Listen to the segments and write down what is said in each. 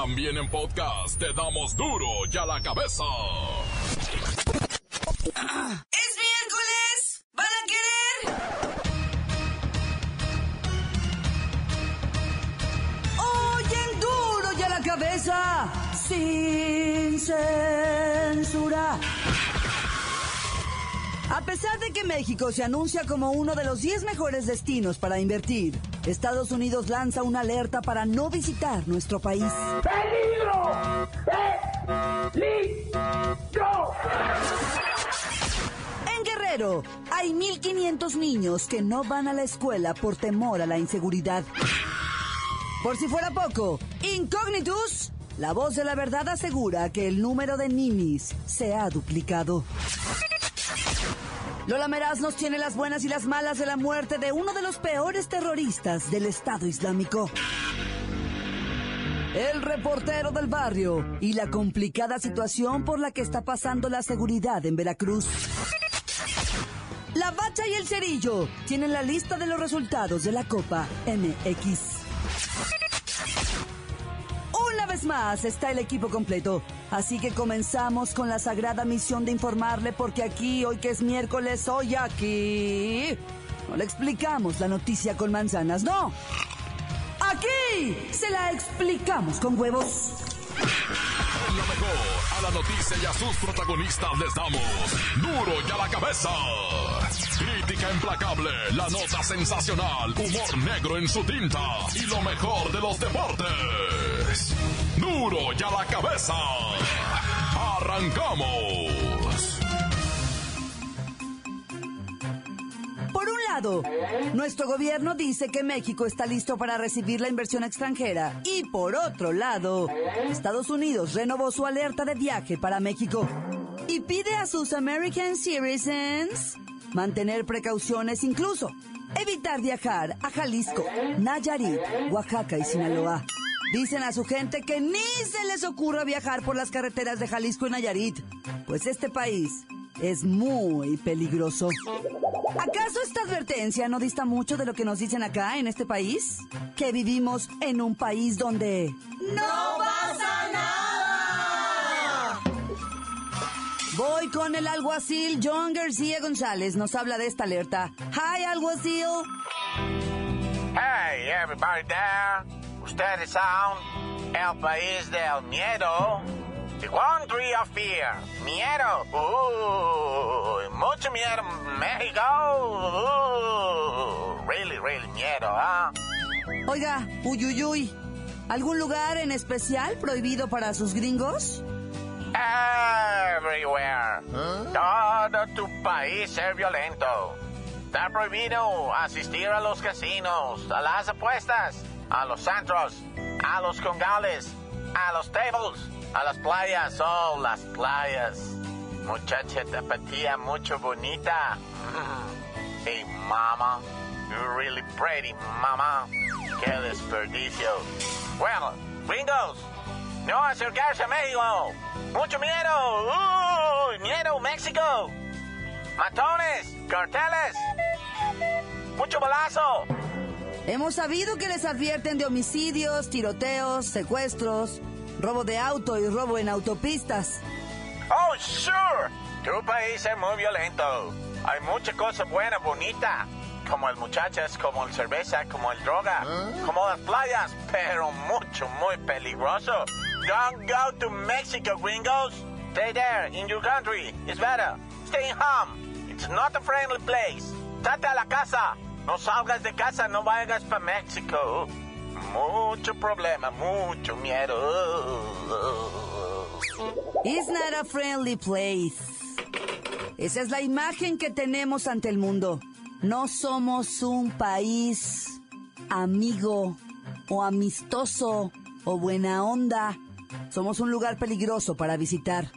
También en podcast te damos duro y a la cabeza. ¡Es miércoles! ¿Van a querer? Oyen duro y a la cabeza, sin censura. A pesar de que México se anuncia como uno de los 10 mejores destinos para invertir, Estados Unidos lanza una alerta para no visitar nuestro país. ¡Peligro! ¡Peligro! En Guerrero hay 1.500 niños que no van a la escuela por temor a la inseguridad. Por si fuera poco, Incognitus, la voz de la verdad asegura que el número de ninis se ha duplicado. Lola Meraz nos tiene las buenas y las malas de la muerte de uno de los peores terroristas del Estado Islámico. El reportero del barrio y la complicada situación por la que está pasando la seguridad en Veracruz. La Bacha y el Cerillo tienen la lista de los resultados de la Copa MX. Más está el equipo completo, así que comenzamos con la sagrada misión de informarle porque aquí, hoy que es miércoles, hoy aquí, no le explicamos la noticia con manzanas, no. Aquí se la explicamos con huevos. Lo mejor, a la noticia y a sus protagonistas les damos duro y a la cabeza. Crítica implacable, la nota sensacional, humor negro en su tinta y lo mejor de los deportes. Duro y a la cabeza. Arrancamos. Nuestro gobierno dice que México está listo para recibir la inversión extranjera. Y por otro lado, Estados Unidos renovó su alerta de viaje para México y pide a sus American citizens mantener precauciones, incluso evitar viajar a Jalisco, Nayarit, Oaxaca y Sinaloa. Dicen a su gente que ni se les ocurra viajar por las carreteras de Jalisco y Nayarit, pues este país es muy peligroso. ¿Acaso esta advertencia no dista mucho de lo que nos dicen acá en este país? Que vivimos en un país donde... ¡No pasa nada! Voy con el alguacil John García González. Nos habla de esta alerta. Hi, alguacil. Hey, everybody there. Ustedes son el país del miedo. The country of fear. Miedo. Uy, mucho miedo, México. Uy, really, really miedo, ¿ah? Oiga, uyuyuy. ¿Algún lugar en especial prohibido para sus gringos? Everywhere. Todo tu país es violento. Está prohibido asistir a los casinos, a las apuestas, a los centros, a los congales, a los tables, a las playas, oh, las playas. Muchacha tapatía, mucho bonita. hey, mama, you're really pretty, mama. Qué desperdicio. Bueno, gringos, no acercarse a México. Mucho miedo. Miedo, México. Matones, carteles. Mucho balazo. Hemos sabido que les advierten de homicidios, tiroteos, secuestros, robo de auto y robo en autopistas. Oh, sure. Tu país es muy violento. Hay mucha cosa buena, bonita. Como el muchachas, como el cerveza, como el droga, como las playas, pero mucho, muy peligroso. Don't go to Mexico, gringos. Stay there, in your country. It's better. Stay home. It's not a friendly place. Sate a la casa. No salgas de casa, no vayas para México. Mucho problema, mucho miedo. It's not a friendly place. Esa es la imagen que tenemos ante el mundo. No somos un país amigo o amistoso o buena onda. Somos un lugar peligroso para visitar.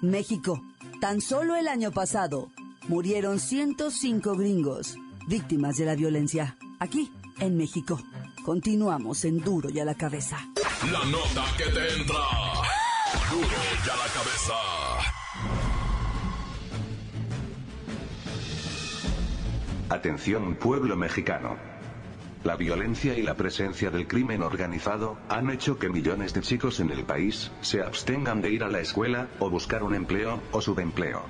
México. Tan solo el año pasado murieron 105 gringos víctimas de la violencia. Aquí, en México. Continuamos en Duro y a la cabeza. La nota que te entra. Duro y a la cabeza. Atención pueblo mexicano. La violencia y la presencia del crimen organizado han hecho que millones de chicos en el país se abstengan de ir a la escuela, o buscar un empleo, o subempleo.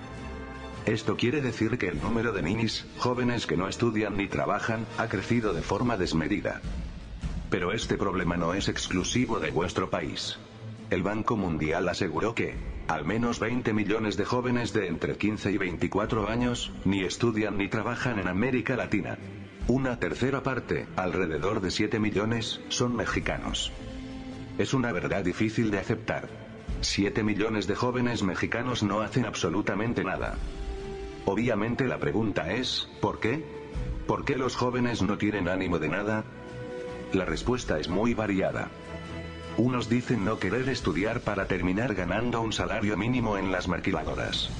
Esto quiere decir que el número de ninis, jóvenes que no estudian ni trabajan, ha crecido de forma desmedida. Pero este problema no es exclusivo de vuestro país. El Banco Mundial aseguró que, al menos 20 millones de jóvenes de entre 15 y 24 años, ni estudian ni trabajan en América Latina. Una tercera parte, alrededor de 7 millones, son mexicanos. Es una verdad difícil de aceptar. 7 millones de jóvenes mexicanos no hacen absolutamente nada. Obviamente la pregunta es, ¿por qué? ¿Por qué los jóvenes no tienen ánimo de nada? La respuesta es muy variada. Unos dicen no querer estudiar para terminar ganando un salario mínimo en las maquiladoras.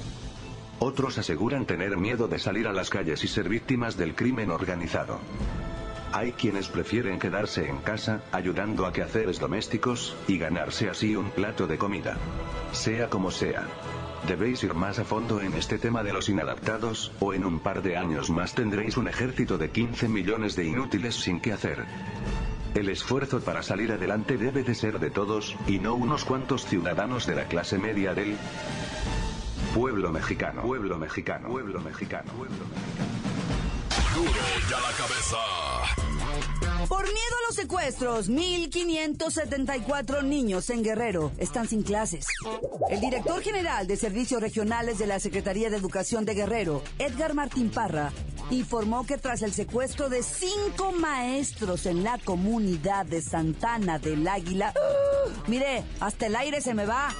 Otros aseguran tener miedo de salir a las calles y ser víctimas del crimen organizado. Hay quienes prefieren quedarse en casa, ayudando a quehaceres domésticos, y ganarse así un plato de comida. Sea como sea. Debéis ir más a fondo en este tema de los inadaptados, o en un par de años más tendréis un ejército de 15 millones de inútiles sin qué hacer. El esfuerzo para salir adelante debe de ser de todos, y no unos cuantos ciudadanos de la clase media del pueblo mexicano. Pueblo mexicano. Pueblo mexicano. Pueblo mexicano. Duro ya la cabeza. Por miedo a los secuestros, 1.574 niños en Guerrero están sin clases. El director general de Servicios Regionales de la Secretaría de Educación de Guerrero, Edgar Martín Parra, informó que tras el secuestro de cinco maestros en la comunidad de Santana del Águila, mire, hasta el aire se me va,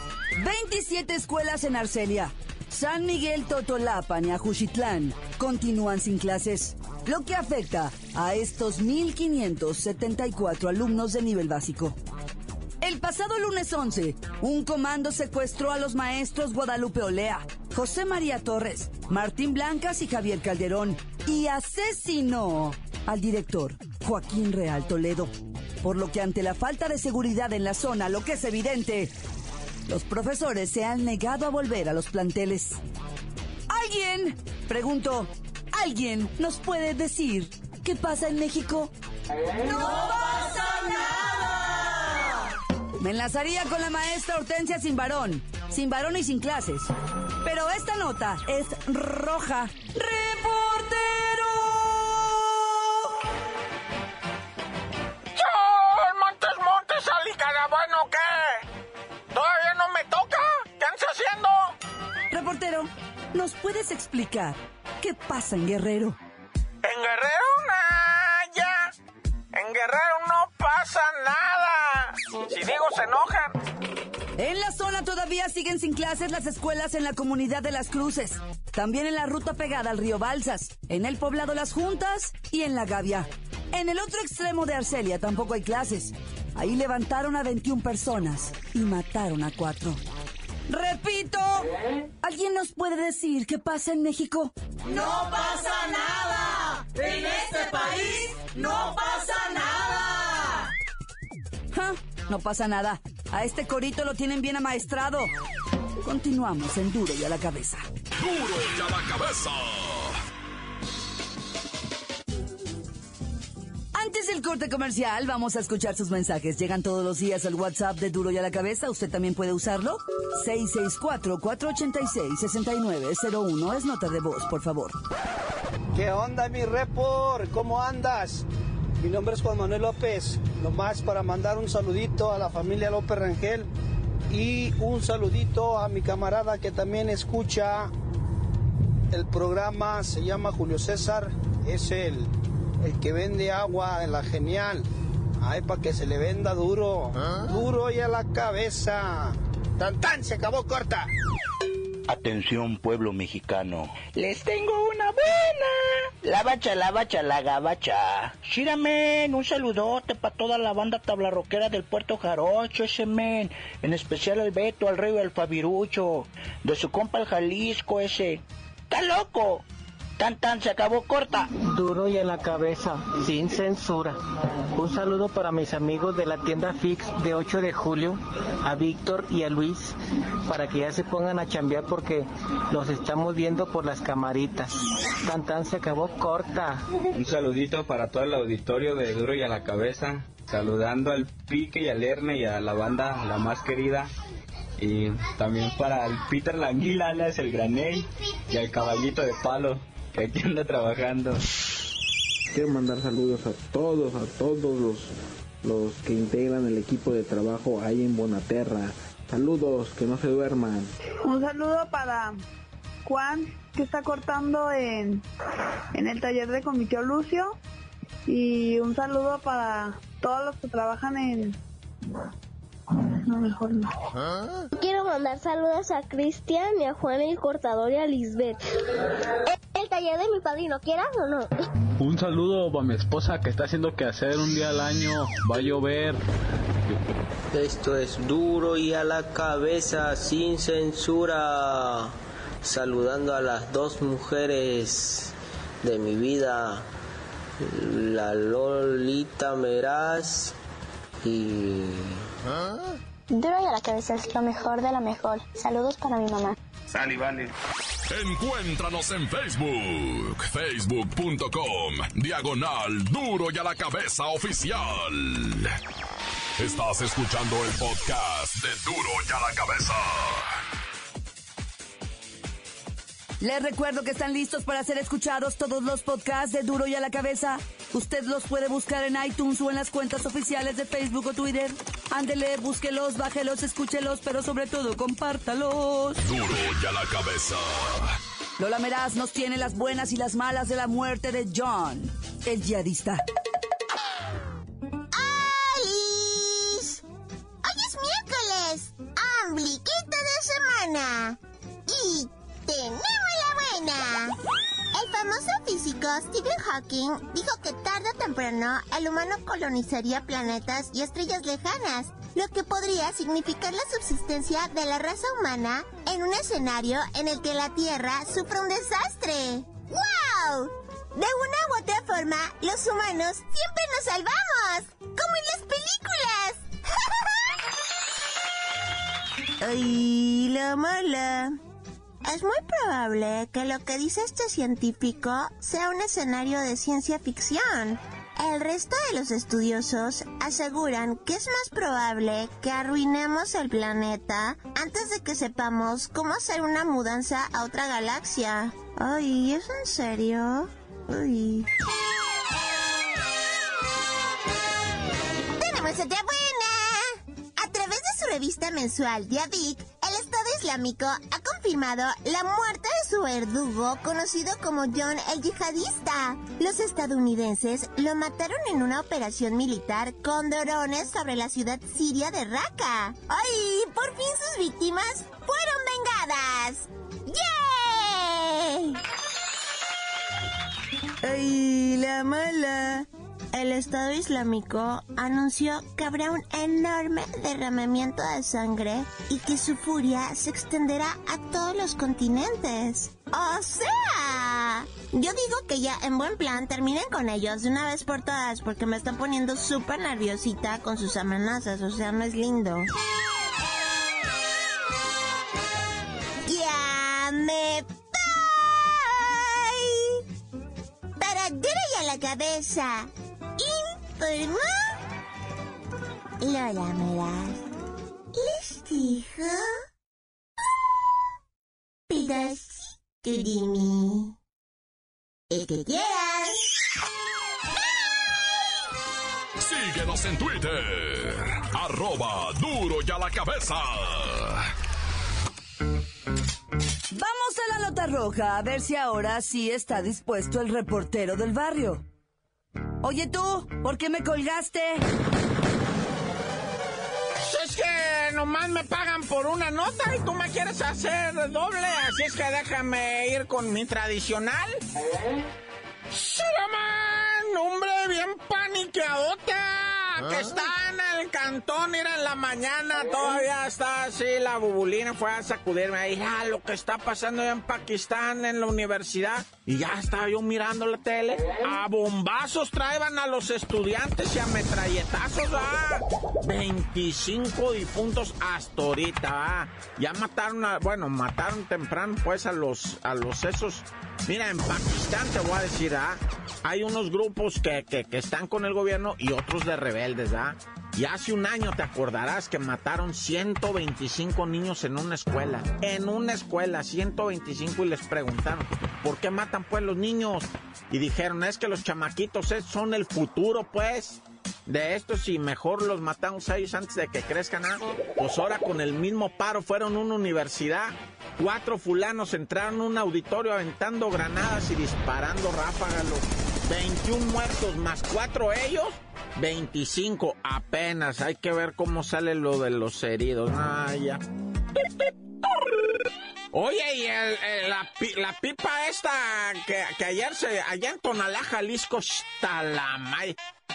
27 escuelas en Arcelia, San Miguel Totolapan y Ajuchitlán continúan sin clases, lo que afecta a estos 1.574 alumnos de nivel básico. El pasado lunes 11, un comando secuestró a los maestros Guadalupe Olea, José María Torres, Martín Blancas y Javier Calderón y asesinó al director Joaquín Real Toledo. Por lo que ante la falta de seguridad en la zona, lo que es evidente, los profesores se han negado a volver a los planteles. ¿Alguien? Pregunto, ¿alguien nos puede decir qué pasa en México? ¡No pasa nada! Me enlazaría con la maestra Hortensia sin varón, sin varón y sin clases. Pero esta nota es roja. ¡Reportero! ¡Chon! ¡Montes, montes, alicada! ¿Bueno qué? ¿Todavía no me toca? ¿Qué andas haciendo? Reportero, ¿nos puedes explicar qué pasa en Guerrero? ¿En Guerrero? Nah, ya. En Guerrero no pasa nada. Si digo, se enojan. En la zona todavía siguen sin clases las escuelas en la comunidad de Las Cruces. También en la ruta pegada al río Balsas, en el poblado Las Juntas y en La Gavia. En el otro extremo de Arcelia tampoco hay clases. Ahí levantaron a 21 personas y mataron a cuatro. Repito, ¿alguien nos puede decir qué pasa en México? ¡No pasa nada! ¡En este país no pasa nada! No pasa nada. A este corito lo tienen bien amaestrado. Continuamos en Duro y a la cabeza. Duro ya la cabeza. Corte comercial, vamos a escuchar sus mensajes. Llegan todos los días al WhatsApp de Duro y a la Cabeza. ¿Usted también puede usarlo? 664-486-6901. Es nota de voz, por favor. ¿Qué onda, mi report? ¿Cómo andas? Mi nombre es Juan Manuel López. Nomás para mandar un saludito a la familia López Rangel y un saludito a mi camarada que también escucha el programa. Se llama Julio César. Es el, el que vende agua en la genial. Ay, para que se le venda duro. Duro y a la cabeza. Tan tan, se acabó corta. Atención pueblo mexicano. Les tengo una buena. La bacha, la bacha, la gabacha. Shiramen, un saludote para toda la banda tablarroquera del Puerto Jarocho, ese men. En especial al Beto, al Rey y al Fabirucho. De su compa el Jalisco ese. ¡Está loco! Tan tan se acabó corta. Duro y a la cabeza, sin censura. Un saludo para mis amigos de la tienda Fix de 8 de julio, a Víctor y a Luis, para que ya se pongan a chambear porque los estamos viendo por las camaritas. Tan tan se acabó corta. Un saludito para todo el auditorio de Duro y a la cabeza, saludando al Pique y al Erne y a la banda la más querida. Y también para el Peter Languila, alias el Graney, y al caballito de palo, que aquí anda trabajando. Quiero mandar saludos a todos, a todos los, los que integran el equipo de trabajo ahí en Bonaterra. Saludos, que no se duerman. Un saludo para Juan, que está cortando en, en el taller de Comité Lucio. Y un saludo para todos los que trabajan en... No, mejor no. Quiero mandar saludos a Cristian y a Juan el cortador y a Lisbeth. El, el taller de mi padrino, ¿quieras o no? Un saludo para mi esposa que está haciendo que hacer un día al año. Va a llover. Esto es duro y a la cabeza, sin censura. Saludando a las dos mujeres de mi vida, la Lolita Meraz y... Duro y a la cabeza es lo mejor de lo mejor. Saludos para mi mamá. Sal y vale. Encuéntranos en Facebook, facebook.com, diagonal duro y a la cabeza oficial. Estás escuchando el podcast de duro y a la cabeza. Les recuerdo que están listos para ser escuchados todos los podcasts de Duro y a la Cabeza. Usted los puede buscar en iTunes o en las cuentas oficiales de Facebook o Twitter. Ándele, búsquelos, bájelos, escúchelos, pero sobre todo compártalos. Duro y a la cabeza. Lola Meraz nos tiene las buenas y las malas de la muerte de John, el yihadista. Famoso físico Stephen Hawking dijo que tarde o temprano el humano colonizaría planetas y estrellas lejanas, lo que podría significar la subsistencia de la raza humana en un escenario en el que la Tierra sufre un desastre. ¡Wow! De una u otra forma, los humanos siempre nos salvamos, como en las películas. ¡Ay, la mala! Es muy probable que lo que dice este científico sea un escenario de ciencia ficción. El resto de los estudiosos aseguran que es más probable que arruinemos el planeta antes de que sepamos cómo hacer una mudanza a otra galaxia. Ay, ¿es en serio? Uy. Tenemos otra buena. A través de su revista mensual Estado Islámico ha confirmado la muerte de su verdugo conocido como John el Yihadista. Los estadounidenses lo mataron en una operación militar con drones sobre la ciudad siria de Raqqa. ¡Ay! Por fin sus víctimas fueron vengadas. ¡Yay! ¡Ay, la mala! El Estado Islámico anunció que habrá un enorme derramamiento de sangre y que su furia se extenderá a todos los continentes. ¡O sea! Yo digo que ya en buen plan terminen con ellos de una vez por todas porque me están poniendo súper nerviosita con sus amenazas, o sea, no es lindo. Para la cabeza. Informó Lola Meraz. Les dijo pedacito de mí. El que quieras. Síguenos en Twitter, arroba duro y a la cabeza. Vamos a la nota roja a ver si ahora sí está dispuesto el reportero del barrio. Oye tú, ¿por qué me colgaste? Es que nomás me pagan por una nota y tú me quieres hacer doble, así es que déjame ir con mi tradicional. ¡Shiraman! ¡Hombre, bien paniqueadota! Que está en el cantón, era en la mañana, todavía está así, la bubulina fue a sacudirme ahí, ah, lo que está pasando en Pakistán, en la universidad. Y ya estaba yo mirando la tele. A bombazos traían a los estudiantes y a metralletazos, ah. 25 difuntos hasta ahorita, ah. Ya mataron a, bueno, mataron temprano pues a los, a los esos. Mira, en Pakistán te voy a decir, ah, hay unos grupos que, que, que están con el gobierno y otros de rebeldes, ¿ah? Y hace un año te acordarás que mataron 125 niños en una escuela. En una escuela, 125 y les preguntaron, ¿por qué matan pues los niños? Y dijeron, es que los chamaquitos son el futuro pues. De estos y mejor los matamos a ellos antes de que crezcan. ¿ah? Pues ahora con el mismo paro fueron a una universidad. Cuatro fulanos entraron en un auditorio aventando granadas y disparando ráfagas. 21 muertos más cuatro ellos 25 apenas. Hay que ver cómo sale lo de los heridos. Ah. Oye, y la, pipa esta que, ayer se, allá en Tonalá, Jalisco, está la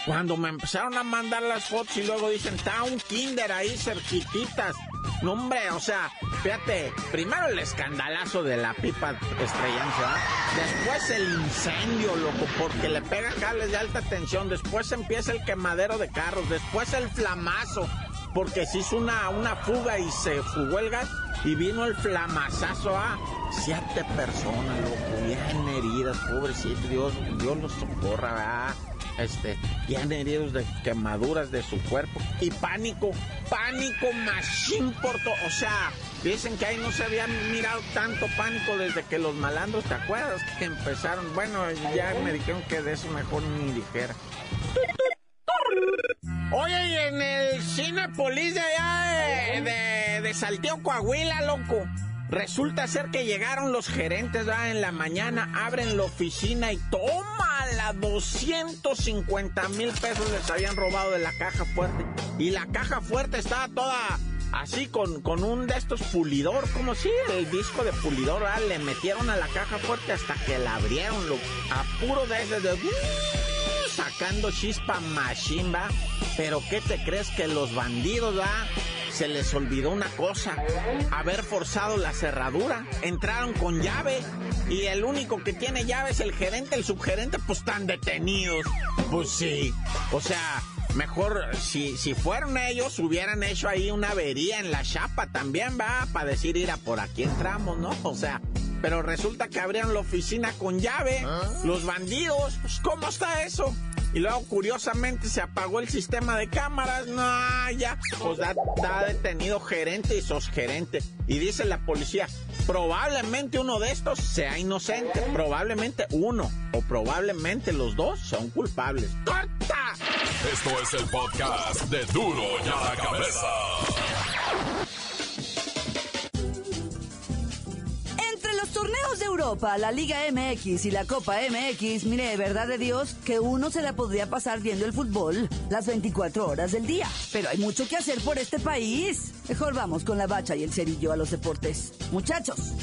cuando me empezaron a mandar las fotos y luego dicen, está un kinder ahí cerquititas. No, hombre, o sea, fíjate, primero el escandalazo de la pipa estrellanza, después el incendio, loco, porque le pega cables de alta tensión, después empieza el quemadero de carros, después el flamazo, porque se hizo una, una fuga y se fugó el gas y vino el flamazazo a siete personas, loco, bien heridas, pobrecito, Dios, Dios los socorra, ¿verdad? Este, han heridos de quemaduras de su cuerpo y pánico, pánico más importó, o sea, dicen que ahí no se había mirado tanto pánico desde que los malandros, ¿te acuerdas? Que empezaron, bueno, ya me dijeron que de eso mejor ni dijera. Oye, y en el Cinepolis de allá de, de, Coahuila, loco. Resulta ser que llegaron los gerentes ¿verdad? en la mañana, abren la oficina y toma la 250 mil pesos les habían robado de la caja fuerte. Y la caja fuerte estaba toda así con, con un de estos pulidor, como si el disco de pulidor, le metieron a la caja fuerte hasta que la abrieron, lo, a puro de ese de... Uh, sacando chispa machimba. Pero ¿qué te crees que los bandidos? Se les olvidó una cosa, haber forzado la cerradura. Entraron con llave y el único que tiene llave es el gerente, el subgerente, pues están detenidos. Pues sí, o sea, mejor si, si fueron ellos, hubieran hecho ahí una avería en la chapa también, va, para decir, ir a por aquí entramos, ¿no? O sea, pero resulta que abrieron la oficina con llave, ¿Ah? los bandidos, pues ¿cómo está eso? Y luego, curiosamente, se apagó el sistema de cámaras. No, ya. Pues está detenido gerente y sosgerente. Y dice la policía, probablemente uno de estos sea inocente. Probablemente uno. O probablemente los dos son culpables. ¡Corta! Esto es el podcast de Duro y a la cabeza. Europa, la Liga MX y la Copa MX, mire, verdad de Dios, que uno se la podría pasar viendo el fútbol las 24 horas del día. Pero hay mucho que hacer por este país. Mejor vamos con la bacha y el cerillo a los deportes. Muchachos.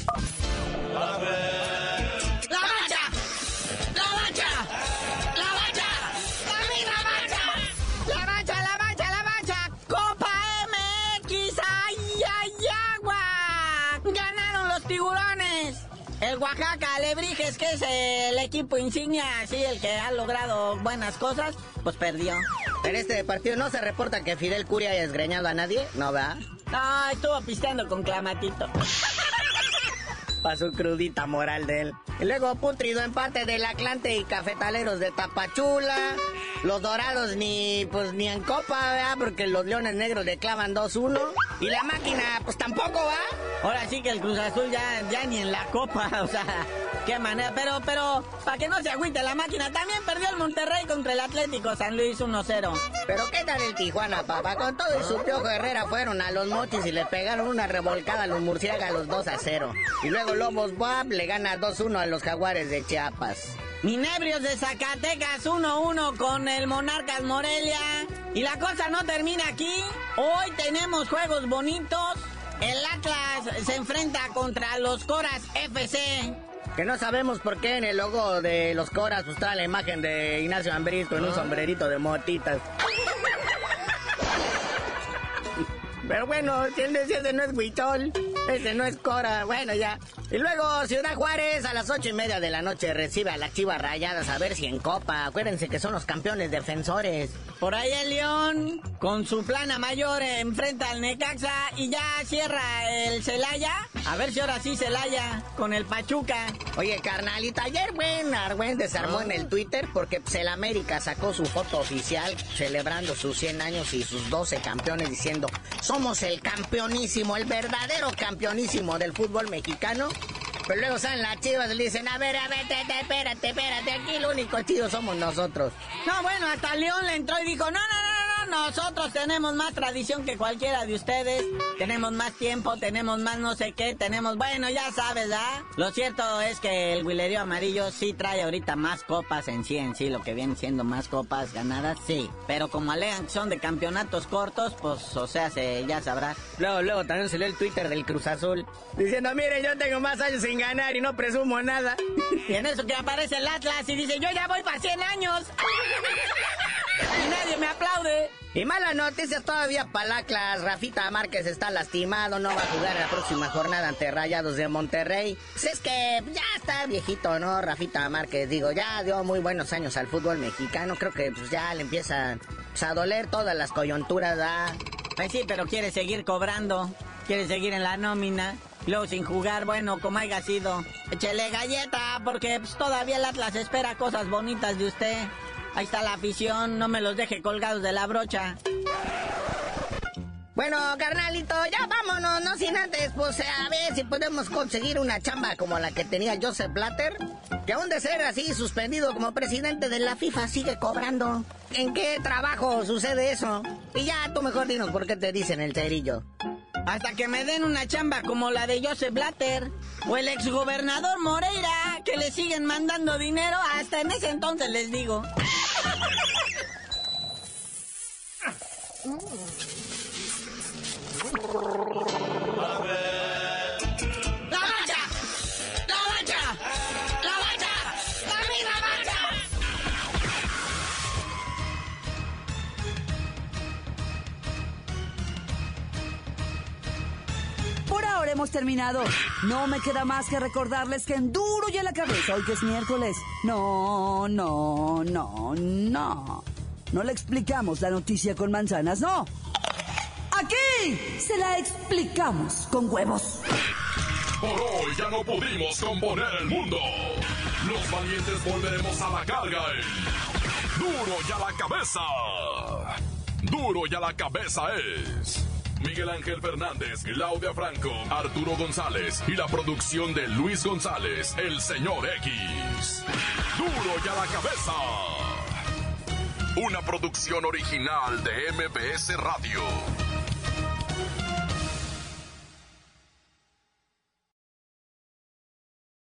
El Oaxaca Alebrijes, que es el equipo insignia, así el que ha logrado buenas cosas, pues perdió. En este partido no se reporta que Fidel Curia haya esgreñado a nadie, ¿no va? No, estuvo pisteando con Clamatito. Pasó crudita moral de él. Y luego putrido empate del Atlante y Cafetaleros de Tapachula. Los dorados ni, pues, ni en copa, ¿verdad? Porque los leones negros le clavan 2-1. Y la máquina, pues tampoco va. Ahora sí que el Cruz Azul ya, ni en la copa, o sea, qué manera. Pero, pero, para que no se agüite la máquina, también perdió el Monterrey contra el Atlético San Luis 1-0. Pero qué tal el Tijuana, papá. Con todo y su piojo Herrera fueron a los motis y le pegaron una revolcada a los murciélagos 2-0. Y luego Lobos Boab le gana 2-1 a los jaguares de Chiapas. Minebrios de Zacatecas 1-1 con el Monarcas Morelia. Y la cosa no termina aquí. Hoy tenemos juegos bonitos. El Atlas se enfrenta contra los Coras FC. Que no sabemos por qué en el logo de los Coras pues trae la imagen de Ignacio Ambrito en un sombrerito de motitas. Pero bueno, si él decía ese no es Huichol, ese no es Cora, bueno ya. Y luego Ciudad Juárez a las ocho y media de la noche recibe a las Chivas Rayadas a ver si en Copa. Acuérdense que son los campeones defensores. Por ahí el León, con su plana mayor, enfrenta al Necaxa y ya cierra el Celaya. A ver si ahora sí Celaya con el Pachuca. Oye, carnalito, ayer buen Argüen desarmó en el Twitter porque pues, el América sacó su foto oficial celebrando sus 100 años y sus 12 campeones diciendo, somos el campeonísimo, el verdadero campeonísimo del fútbol mexicano. Pero luego salen las chivas y le dicen, a ver, a ver, te, te, espérate, espérate, aquí el único chido somos nosotros. No, bueno, hasta León le entró y dijo, no, no, nosotros tenemos más tradición que cualquiera de ustedes. Tenemos más tiempo, tenemos más no sé qué, tenemos, bueno, ya sabes, ¿ah? Lo cierto es que el Willerío Amarillo sí trae ahorita más copas en sí, en sí, lo que viene siendo más copas ganadas, sí. Pero como alegan que son de campeonatos cortos, pues, o sea, se, ya sabrás. Luego, luego también salió el Twitter del Cruz Azul diciendo, miren, yo tengo más años sin ganar y no presumo nada. Y en eso que aparece el Atlas y dice, yo ya voy para 100 años. y nadie me aplaude. Y mala noticia todavía para Atlas. Rafita Márquez está lastimado, no va a jugar la próxima jornada ante Rayados de Monterrey. Pues es que ya está viejito, ¿no? Rafita Márquez, digo, ya dio muy buenos años al fútbol mexicano. Creo que pues, ya le empiezan pues, a doler todas las coyunturas, ¿da? Pues sí, pero quiere seguir cobrando, quiere seguir en la nómina. Luego sin jugar, bueno, como haya sido. Échele galleta, porque pues, todavía el Atlas espera cosas bonitas de usted. Ahí está la afición, no me los deje colgados de la brocha. Bueno, carnalito, ya vámonos, no sin antes, pues a ver si podemos conseguir una chamba como la que tenía Joseph Blatter, que aún de ser así suspendido como presidente de la FIFA sigue cobrando. ¿En qué trabajo sucede eso? Y ya tú mejor dinos por qué te dicen el cerillo. Hasta que me den una chamba como la de Joseph Blatter o el exgobernador Moreira, que le siguen mandando dinero, hasta en ese entonces les digo. Hemos terminado. No me queda más que recordarles que en duro y a la cabeza, hoy que es miércoles. No, no, no, no. No le explicamos la noticia con manzanas, no. Aquí se la explicamos con huevos. Por hoy ya no pudimos componer el mundo. Los valientes volveremos a la carga. Duro y a la cabeza. Duro y a la cabeza es Miguel Ángel Fernández, Claudia Franco, Arturo González y la producción de Luis González, el señor X. Duro y a la cabeza. Una producción original de MBS Radio.